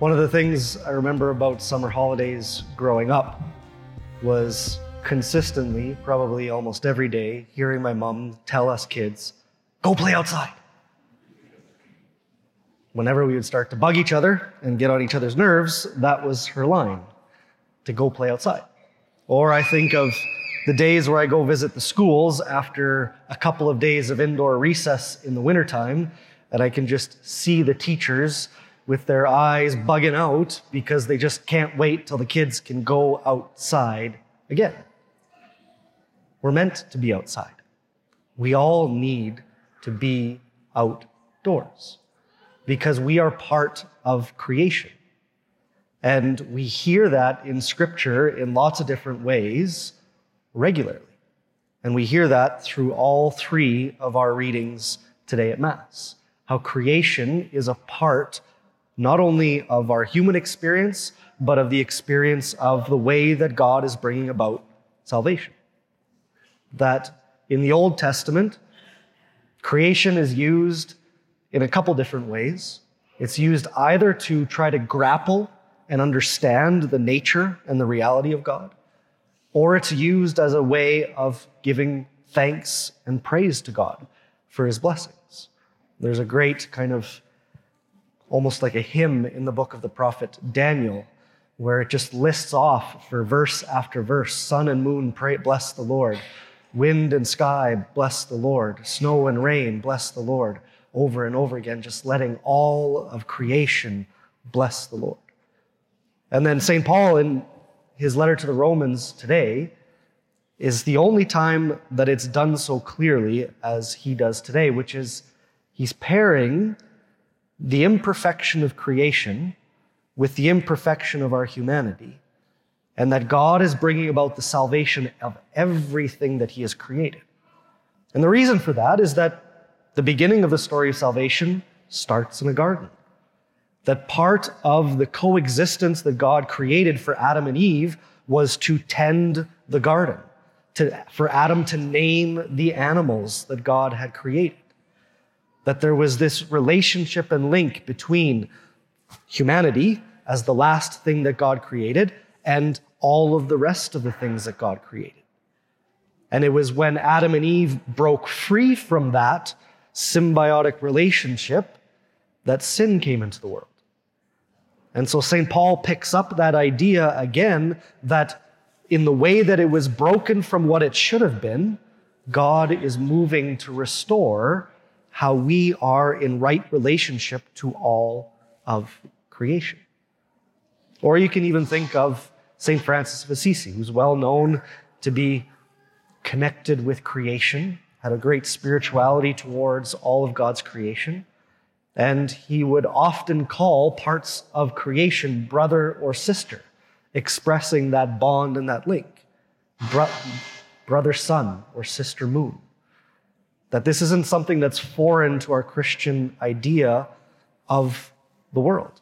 One of the things I remember about summer holidays growing up was consistently, probably almost every day, hearing my mom tell us kids, go play outside. Whenever we would start to bug each other and get on each other's nerves, that was her line to go play outside. Or I think of the days where I go visit the schools after a couple of days of indoor recess in the wintertime, and I can just see the teachers with their eyes bugging out because they just can't wait till the kids can go outside again. We're meant to be outside. We all need to be outdoors because we are part of creation. And we hear that in scripture in lots of different ways regularly. And we hear that through all three of our readings today at Mass. How creation is a part not only of our human experience, but of the experience of the way that God is bringing about salvation. That in the Old Testament, creation is used in a couple different ways. It's used either to try to grapple and understand the nature and the reality of God, or it's used as a way of giving thanks and praise to God for his blessings. There's a great kind of almost like a hymn in the book of the prophet Daniel, where it just lists off for verse after verse sun and moon, pray, bless the Lord. Wind and sky, bless the Lord. Snow and rain, bless the Lord. Over and over again, just letting all of creation bless the Lord. And then St. Paul, in his letter to the Romans today, is the only time that it's done so clearly as he does today, which is he's pairing the imperfection of creation with the imperfection of our humanity, and that God is bringing about the salvation of everything that He has created. And the reason for that is that the beginning of the story of salvation starts in a garden. That part of the coexistence that God created for Adam and Eve was to tend the garden, to, for Adam to name the animals that God had created that there was this relationship and link between humanity as the last thing that God created and all of the rest of the things that God created. And it was when Adam and Eve broke free from that symbiotic relationship that sin came into the world. And so St. Paul picks up that idea again that in the way that it was broken from what it should have been, God is moving to restore how we are in right relationship to all of creation. Or you can even think of St. Francis of Assisi, who's well known to be connected with creation, had a great spirituality towards all of God's creation. And he would often call parts of creation brother or sister, expressing that bond and that link. Bro- brother sun or sister moon. That this isn't something that's foreign to our Christian idea of the world.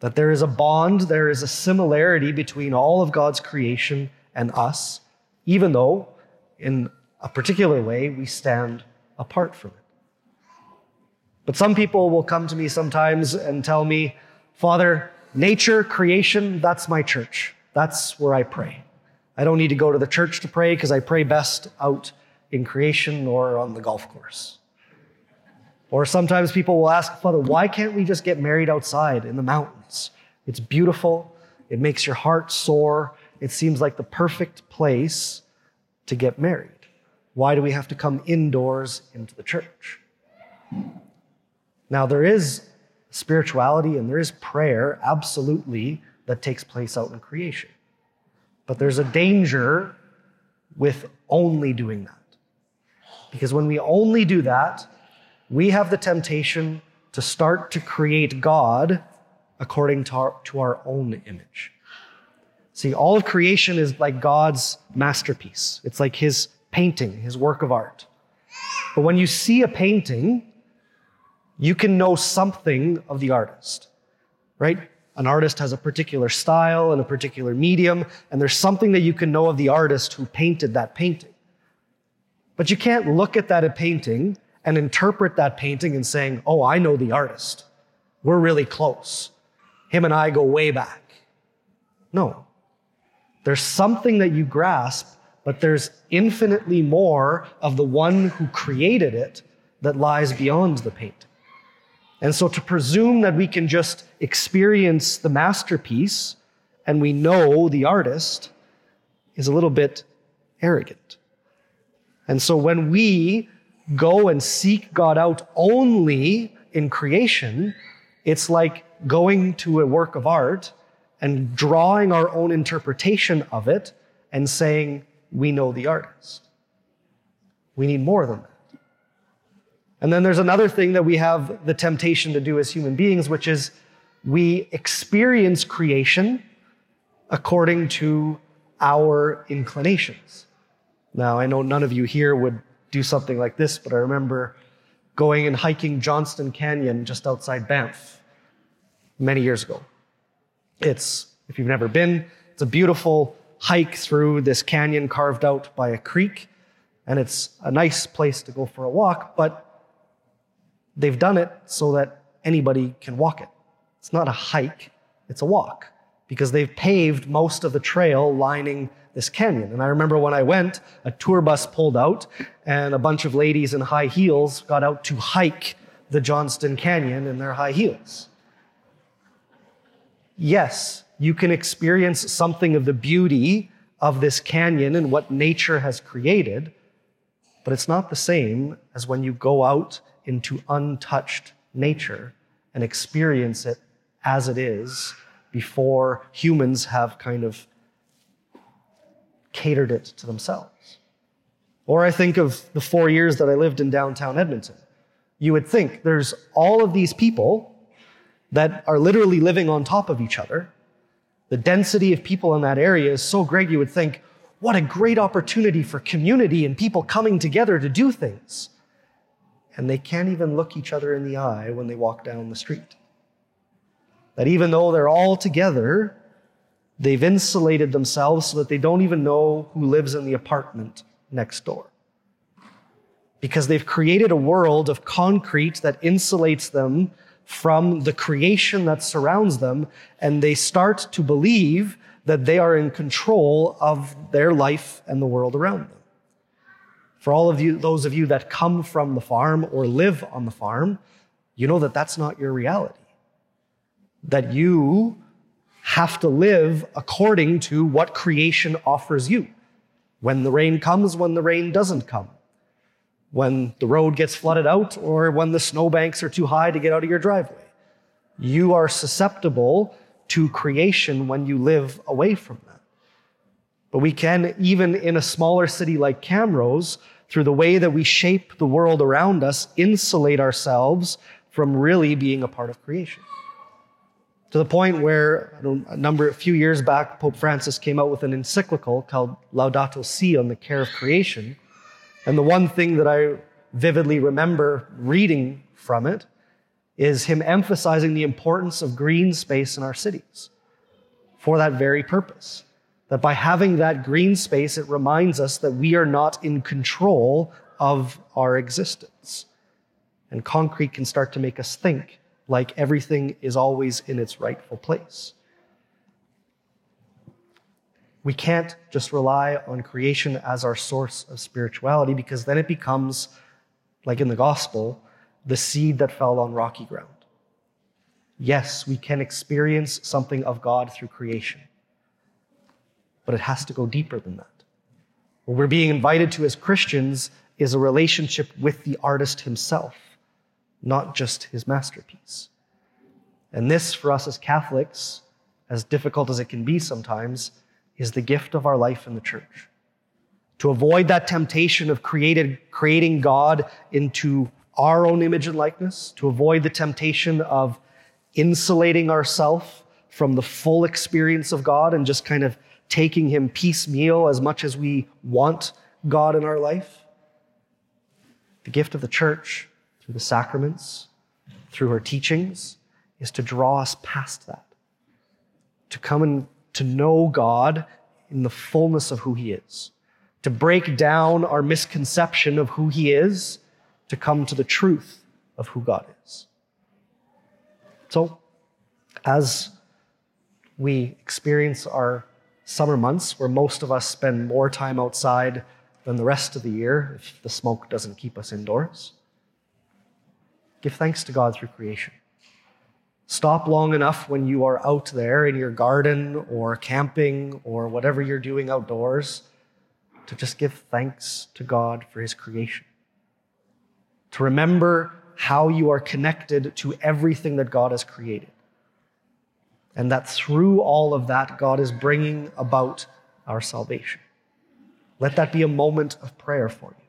That there is a bond, there is a similarity between all of God's creation and us, even though in a particular way we stand apart from it. But some people will come to me sometimes and tell me, Father, nature, creation, that's my church. That's where I pray. I don't need to go to the church to pray because I pray best out in creation or on the golf course. Or sometimes people will ask, Father, why can't we just get married outside in the mountains? It's beautiful. It makes your heart soar. It seems like the perfect place to get married. Why do we have to come indoors into the church? Now, there is spirituality and there is prayer, absolutely, that takes place out in creation. But there's a danger with only doing that. Because when we only do that, we have the temptation to start to create God according to our, to our own image. See, all of creation is like God's masterpiece. It's like his painting, his work of art. But when you see a painting, you can know something of the artist, right? An artist has a particular style and a particular medium, and there's something that you can know of the artist who painted that painting. But you can't look at that painting and interpret that painting and saying, oh, I know the artist. We're really close. him and I go way back. No. There's something that you grasp, but there's infinitely more of the one who created it that lies beyond the painting. And so to presume that we can just experience the masterpiece and we know the artist is a little bit arrogant. And so when we go and seek God out only in creation, it's like going to a work of art and drawing our own interpretation of it and saying, we know the artist. We need more than that. And then there's another thing that we have the temptation to do as human beings, which is we experience creation according to our inclinations. Now, I know none of you here would do something like this, but I remember going and hiking Johnston Canyon just outside Banff many years ago. It's, if you've never been, it's a beautiful hike through this canyon carved out by a creek, and it's a nice place to go for a walk, but they've done it so that anybody can walk it. It's not a hike, it's a walk, because they've paved most of the trail lining this canyon. And I remember when I went, a tour bus pulled out and a bunch of ladies in high heels got out to hike the Johnston Canyon in their high heels. Yes, you can experience something of the beauty of this canyon and what nature has created, but it's not the same as when you go out into untouched nature and experience it as it is before humans have kind of catered it to themselves. Or I think of the four years that I lived in downtown Edmonton. You would think there's all of these people that are literally living on top of each other. The density of people in that area is so great, you would think, what a great opportunity for community and people coming together to do things. And they can't even look each other in the eye when they walk down the street. That even though they're all together, They've insulated themselves so that they don't even know who lives in the apartment next door. Because they've created a world of concrete that insulates them from the creation that surrounds them, and they start to believe that they are in control of their life and the world around them. For all of you, those of you that come from the farm or live on the farm, you know that that's not your reality. That you have to live according to what creation offers you. When the rain comes, when the rain doesn't come. When the road gets flooded out, or when the snowbanks are too high to get out of your driveway. You are susceptible to creation when you live away from that. But we can, even in a smaller city like Camrose, through the way that we shape the world around us, insulate ourselves from really being a part of creation to the point where a number, a few years back, Pope Francis came out with an encyclical called Laudato Si on the care of creation. And the one thing that I vividly remember reading from it is him emphasizing the importance of green space in our cities for that very purpose. That by having that green space, it reminds us that we are not in control of our existence. And concrete can start to make us think like everything is always in its rightful place. We can't just rely on creation as our source of spirituality because then it becomes, like in the gospel, the seed that fell on rocky ground. Yes, we can experience something of God through creation, but it has to go deeper than that. What we're being invited to as Christians is a relationship with the artist himself not just his masterpiece. And this, for us as Catholics, as difficult as it can be sometimes, is the gift of our life in the church. To avoid that temptation of created, creating God into our own image and likeness, to avoid the temptation of insulating ourselves from the full experience of God and just kind of taking Him piecemeal as much as we want God in our life. The gift of the church through the sacraments, through her teachings, is to draw us past that, to come and to know God in the fullness of who He is, to break down our misconception of who He is, to come to the truth of who God is. So, as we experience our summer months where most of us spend more time outside than the rest of the year if the smoke doesn't keep us indoors. Give thanks to God through creation. Stop long enough when you are out there in your garden or camping or whatever you're doing outdoors to just give thanks to God for his creation. To remember how you are connected to everything that God has created. And that through all of that, God is bringing about our salvation. Let that be a moment of prayer for you.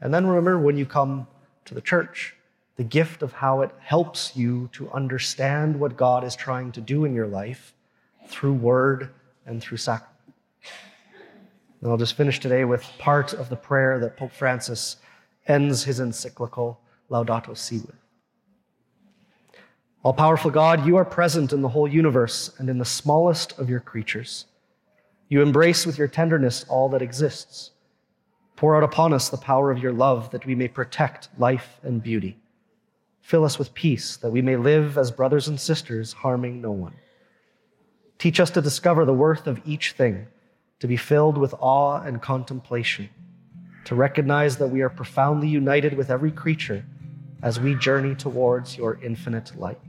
And then remember when you come to the church, the gift of how it helps you to understand what God is trying to do in your life through word and through sacrament. And I'll just finish today with part of the prayer that Pope Francis ends his encyclical Laudato Si with. All powerful God, you are present in the whole universe and in the smallest of your creatures. You embrace with your tenderness all that exists. Pour out upon us the power of your love that we may protect life and beauty. Fill us with peace that we may live as brothers and sisters, harming no one. Teach us to discover the worth of each thing, to be filled with awe and contemplation, to recognize that we are profoundly united with every creature as we journey towards your infinite light.